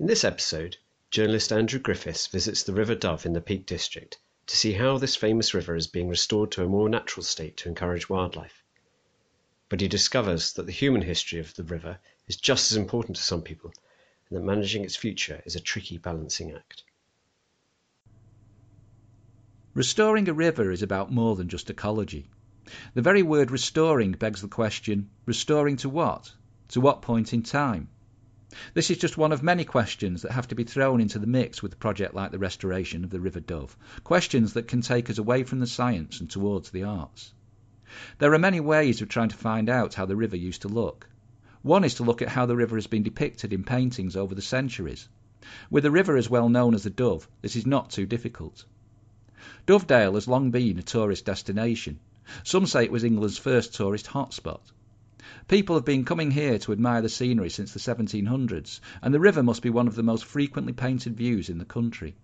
In this episode, journalist Andrew Griffiths visits the River Dove in the Peak District to see how this famous river is being restored to a more natural state to encourage wildlife. But he discovers that the human history of the river is just as important to some people, and that managing its future is a tricky balancing act. Restoring a river is about more than just ecology. The very word restoring begs the question restoring to what? To what point in time? This is just one of many questions that have to be thrown into the mix with a project like the restoration of the River Dove. Questions that can take us away from the science and towards the arts. There are many ways of trying to find out how the river used to look. One is to look at how the river has been depicted in paintings over the centuries. With a river as well known as the Dove, this is not too difficult. Dovedale has long been a tourist destination. Some say it was England's first tourist hotspot. People have been coming here to admire the scenery since the 1700s, and the river must be one of the most frequently painted views in the country.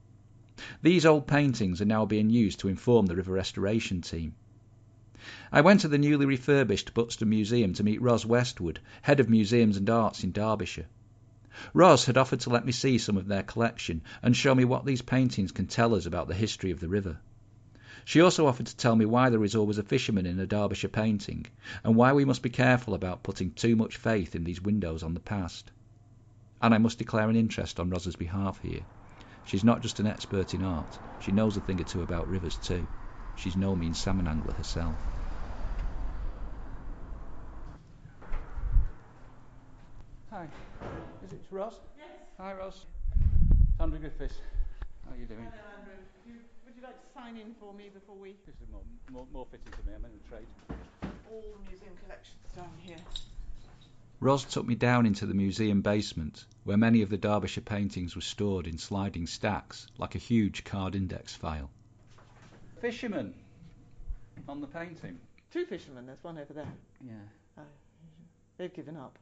These old paintings are now being used to inform the river restoration team. I went to the newly refurbished Buxton Museum to meet Ros Westwood, head of museums and arts in Derbyshire. Ros had offered to let me see some of their collection and show me what these paintings can tell us about the history of the river. She also offered to tell me why there is always a fisherman in a Derbyshire painting, and why we must be careful about putting too much faith in these windows on the past. And I must declare an interest on Ros's behalf here. She's not just an expert in art, she knows a thing or two about rivers too. She's no mean salmon angler herself. Hi, is it Ros? Yes. Hi, Ros. Andrew Griffiths. How are you doing? Hello, Andrew. Do you, would you like to sign in for me before we... This is more, more, more fitting to me. I'm in the trade. All the museum collections down here. Ros took me down into the museum basement, where many of the Derbyshire paintings were stored in sliding stacks, like a huge card index file. Fisherman on the painting. Two fishermen, there's one over there. Yeah. Uh, they've given up.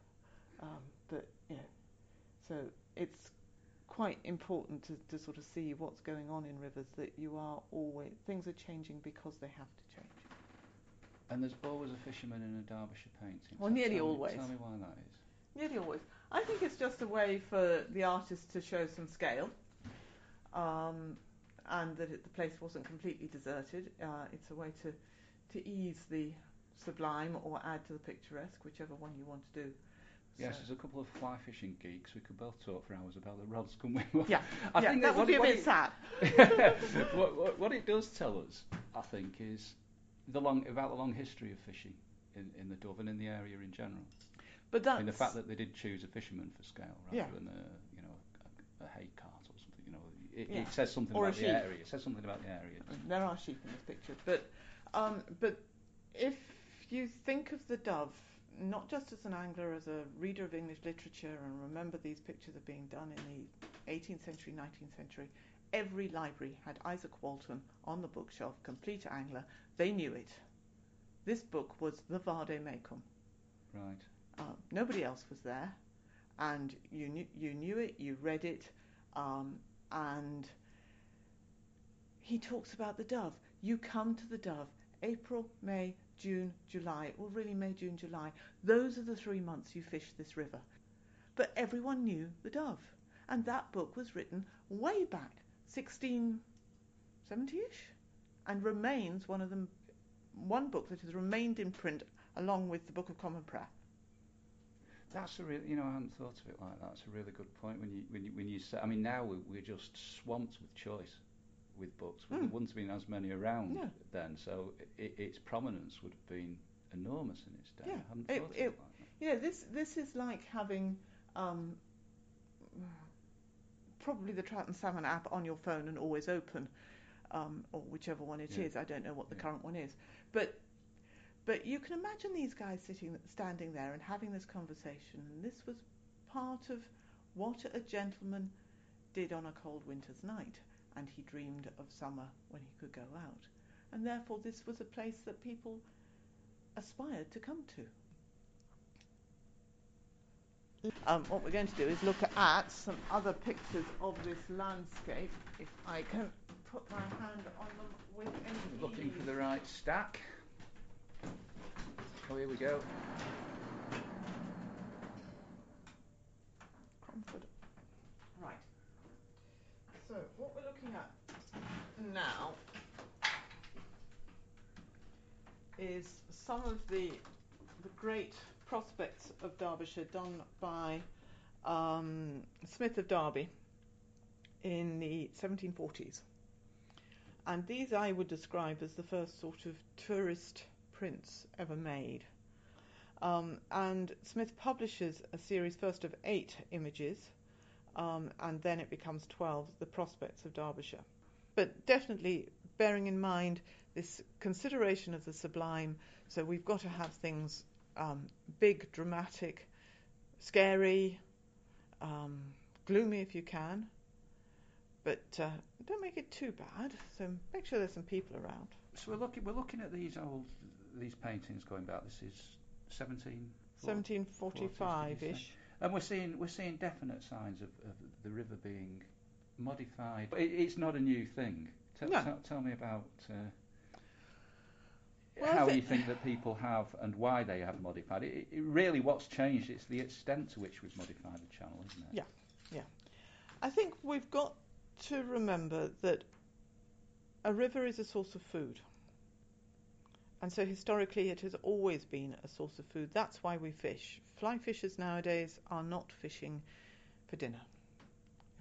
Um, but, yeah. So it's quite important to, to sort of see what's going on in rivers, that you are always... Things are changing because they have to change. And there's always a fisherman in a Derbyshire painting. Well, Tell- nearly tell me- always. Tell me why that is. Nearly always. I think it's just a way for the artist to show some scale, um, and that it, the place wasn't completely deserted. Uh, it's a way to, to ease the sublime or add to the picturesque, whichever one you want to do. Yes, So- there's a couple of fly fishing geeks. We could both talk for hours about the rods, couldn't we? Yeah, I yeah, think that would what be a bit it- sad. what, what, what it does tell us, I think, is the long about the long history of fishing in, in the Dove and in the area in general. But that's I mean, the fact that they did choose a fisherman for scale rather Yeah. than a you know a, a hay cart or something. You know, it, Yeah. it says something Or about the sheep. area. It says something about the area. There are sheep in this picture, but um, but if you think of the dove not just as an angler, as a reader of English literature, and remember these pictures are being done in the 18th century, 19th century. Every library had Izaak Walton on the bookshelf, Compleat Angler. They knew it. This book was the Vade Mecum. Right. Uh, nobody else was there, and you knew you knew it. You read it, um, and he talks about the dove. You come to the dove April, May, June, July. or really, May, June, July. Those are the three months you fish this river. But everyone knew the dove, and that book was written way back, 1670ish, and remains one of the one book that has remained in print along with the Book of Common Prayer. That's a real, you know, I hadn't thought of it like that. That's a really good point when you when you, when you say. I mean, now we, we're just swamped with choice with books. Well, There Mm. wouldn't have been as many around then, so i its prominence would have been enormous in its day. Yeah. I hadn't It- thought it- it like that. You know, this this is like having um, probably the Trout and Salmon app on your phone and always open, um, or whichever one it is. Yeah. I don't know what the Yeah. current one is, but but you can imagine these guys sitting, standing there and having this conversation. And this was part of what a gentleman did on a cold winter's night, and he dreamed of summer when he could go out, and therefore this was a place that people aspired to come to. Um, what we're going to do is look at some other pictures of this landscape. If I can put my hand on them with any Looking for the right stack. Oh, here we go. Cromford. Right. So what we're looking at now is some of the the great prospects of Derbyshire done by um, Smith of Derby in the 1740s. And these I would describe as the first sort of tourist prints ever made. Um, and Smith publishes a series first of eight images, um, and then it becomes 12, The Prospects of Derbyshire. But definitely bearing in mind this consideration of the sublime, so we've got to have things um, big, dramatic, scary, um, gloomy if you can, but uh, don't make it too bad. So make sure there's some people around. So we're looking we're looking at these old these paintings going back. This is 17. 1745-ish. And we're seeing we're seeing definite signs of, of the river being modified. It, it's not a new thing. Tell, No. tell, tell me about uh, Well, how you think that people have and why they have modified it. it. Really, what's changed It's the extent to which we've modified the channel, isn't it? Yeah, yeah. I think we've got to remember that a river is a source of food. And so historically it has always been a source of food. That's why we fish. Fly fishers nowadays are not fishing for dinner.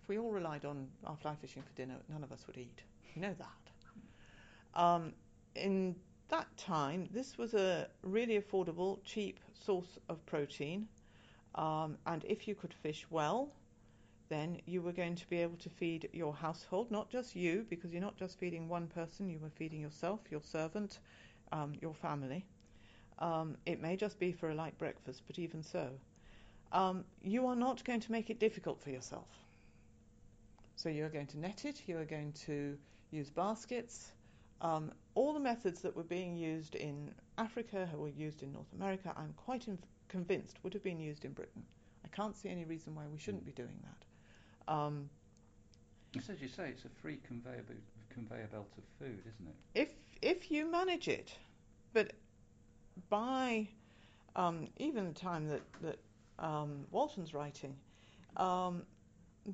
If we all relied on our fly fishing for dinner, none of us would eat. You know that. Um, in that time, this was a really affordable, cheap source of protein. Um, and if you could fish well, then you were going to be able to feed your household, not just you, because you're not just feeding one person, you were feeding yourself, your servant, um, your family. Um, it may just be for a light breakfast, but even so, um, you are not going to make it difficult for yourself. So you are going to net it, you are going to use baskets. Um, all the methods that were being used in Africa, were used in North America, I'm quite inv- convinced would have been used in Britain. I can't see any reason why we shouldn't be doing that. Um, as you say, it's a free conveyor, be- conveyor belt of food, isn't it? if if you manage it, but by um, even the time that that um, Walton's writing, um,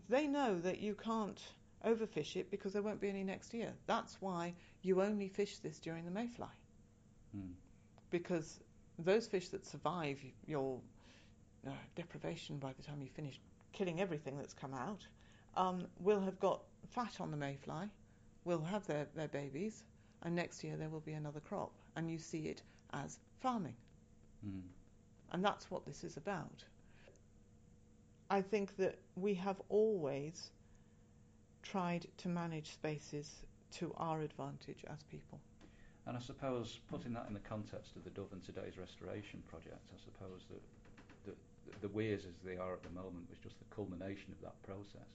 they know that you can't overfish it because there won't be any next year. That's why you only fish this during the mayfly, Hmm. because those fish that survive your uh, deprivation by the time you finish killing everything that's come out um, will have got fat on the mayfly, will have their, their babies, and next year there will be another crop, and you see it as farming. Hmm. And that's what this is about. I think that we have always tried to manage spaces to our advantage as people. And I suppose putting that in the context of the Dove and today's restoration project, I suppose that the, the weirs as they are at the moment was just the culmination of that process.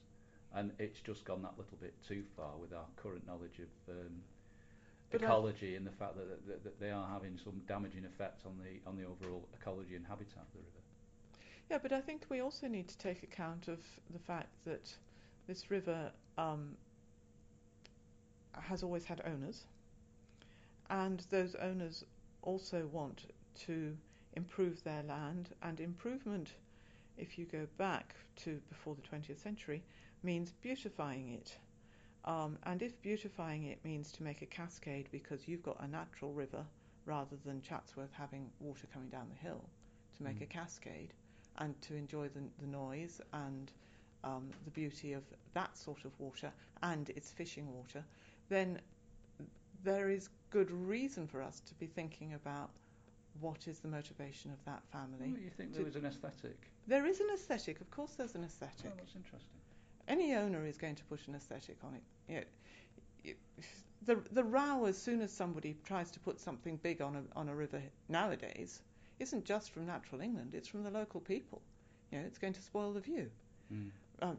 And it's just gone that little bit too far with our current knowledge of um, ecology and the fact that, that, that, they are having some damaging effect on the on the overall ecology and habitat of the river. Yeah, but I think we also need to take account of the fact that this river um, has always had owners, and those owners also want to improve their land, and improvement, if you go back to before the 20th century, means beautifying it. Um, and if beautifying it means to make a cascade because you've got a natural river rather than Chatsworth having water coming down the hill, to make mm. a cascade and to enjoy the, the noise and um, the beauty of that sort of water and its fishing water, then there is good reason for us to be thinking about what is the motivation of that family. Oh, you think there was an aesthetic? There is an aesthetic, of course. There's an aesthetic. Oh, that's interesting. Any owner is going to put an aesthetic on it. You know, the the row as soon as somebody tries to put something big on a on a river nowadays isn't just from Natural England. It's from the local people. You know, it's going to spoil the view. Mm. Um,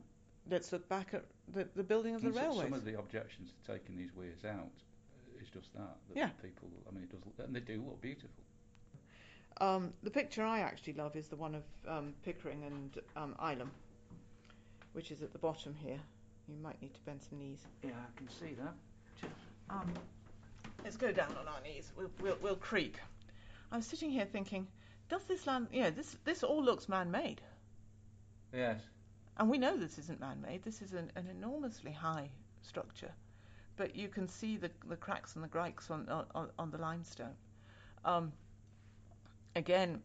let's look back at the, the building of the railway. Some of the objections to taking these weirs out is just that. that yeah. People, I mean, it does, and they do look beautiful. Um, the picture I actually love is the one of um, Pickering and um, Ilam, which is at the bottom here. You might need to bend some knees. Yeah, I can see that. Um, let's go down on our knees. We'll, we'll, we'll creak. I was sitting here thinking, does this land? Yeah, this this all looks man-made. Yes. And we know this isn't man-made. This is an, an enormously high structure, but you can see the the cracks and the grikes on on, on the limestone. Um, again,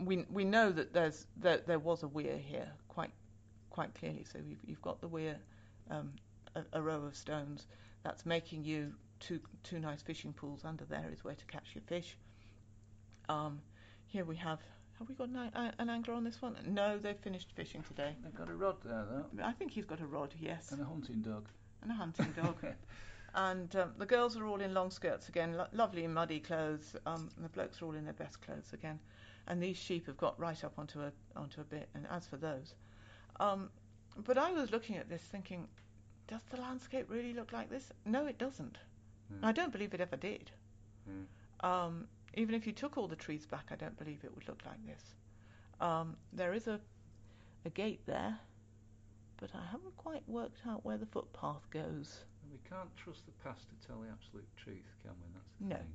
we we know that there's that there was a weir here quite clearly. So you've, you've got the weir, um, a, a, row of stones. That's making you two two nice fishing pools under there is where to catch your fish. Um, here we have. Have we got an, uh, an, angler on this one? No, they've finished fishing today. They've got a rod there, though. I think he's got a rod, yes. And a hunting dog. And a hunting dog. and um, the girls are all in long skirts again, lo- lovely muddy clothes. Um, and the blokes are all in their best clothes again. And these sheep have got right up onto a onto a bit. And as for those, um, but I was looking at this thinking, does the landscape really look like this? No, it doesn't. Mm. I don't believe it ever did. Mm. Um, even if you took all the trees back, I don't believe it would look like this. Um, there is a, a gate there, but I haven't quite worked out where the footpath goes. We can't trust the past to tell the absolute truth, can we? That's the no. thing.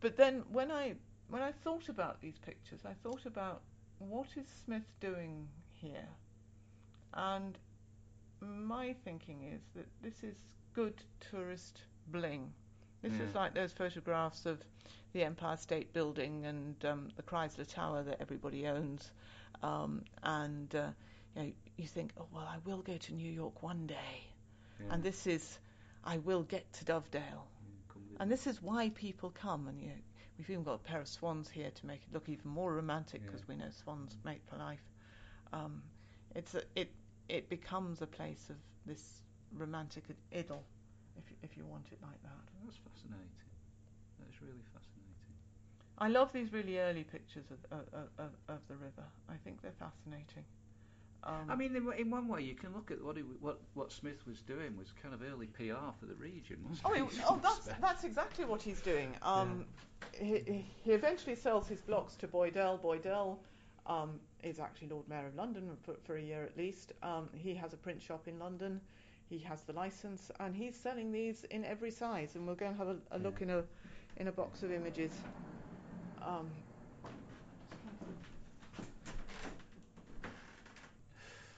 But then when I when I thought about these pictures, I thought about what is Smith doing here, and my thinking is that this is good tourist bling. This is like those photographs of the Empire State Building and um, the Chrysler Tower that everybody owns. Um, and uh, you, know, you think, oh, well, I will go to New York one day. Yeah. And this is, I will get to Dovedale. and this is why people come. And you know, we've even got a pair of swans here to make it look even more romantic because yeah. we know swans mate for life. Um, it's a, it it becomes a place of this romantic idyll, if you, if you want it like that. That's fascinating. That's really fascinating. I love these really early pictures of, of, of, of the river. I think they're fascinating. Um, I mean, in, in, one way, you can look at what he, what what Smith was doing was kind of early PR for the region, wasn't oh, it? oh, that's that's exactly what he's doing. Um, yeah. he, he eventually sells his blocks to Boydell. Boydell um, is actually Lord Mayor of London for, for a year at least. Um, he has a print shop in London. He has the license, and he's selling these in every size. And we'll go and have a, a look yeah. in a in a box of images. Um,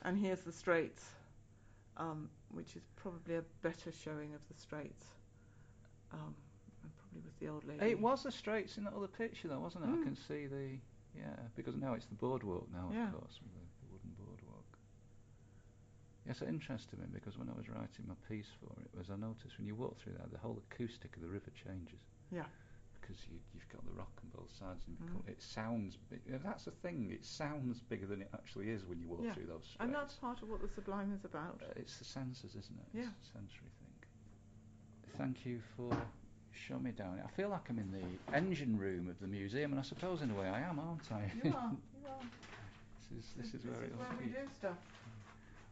and here's the Straits, um, which is probably a better showing of the Straits. Um, probably with the old lady. It was the Straits in that other picture, though, wasn't it? Mm. I can see the yeah, because now it's the boardwalk now, yeah. of course, the, the, wooden boardwalk. Yes, it interested me because when I was writing my piece for it, was I noticed when you walk through there, the whole acoustic of the river changes. Yeah because you, you've got the rock on both sides, and Mm. it sounds. Big. That's the thing. It sounds bigger than it actually is when you walk Yeah. through those streets. And that's part of what the sublime is about. Uh, it's the senses, isn't it? Yeah. It's a sensory thing. Thank you for showing me down. I feel like I'm in the engine room of the museum, and I suppose in a way I am, aren't I? You are. You are. this is this is where it all we do stuff.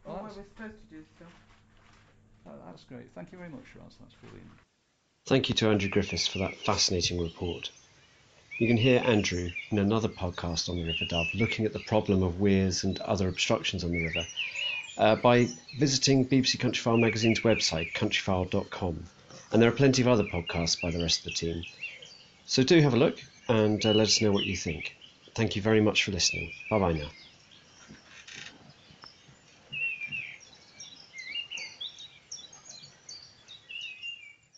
Well, or where we're supposed to do stuff. Oh, that's great. Thank you very much, Ros. That's brilliant. Thank you to Andrew Griffiths for that fascinating report. You can hear Andrew in another podcast on the River Dove looking at the problem of weirs and other obstructions on the river uh, by visiting BBC Countryfile magazine's website, countryfile.com. And there are plenty of other podcasts by the rest of the team. So do have a look and uh, let us know what you think. Thank you very much for listening. Bye bye now.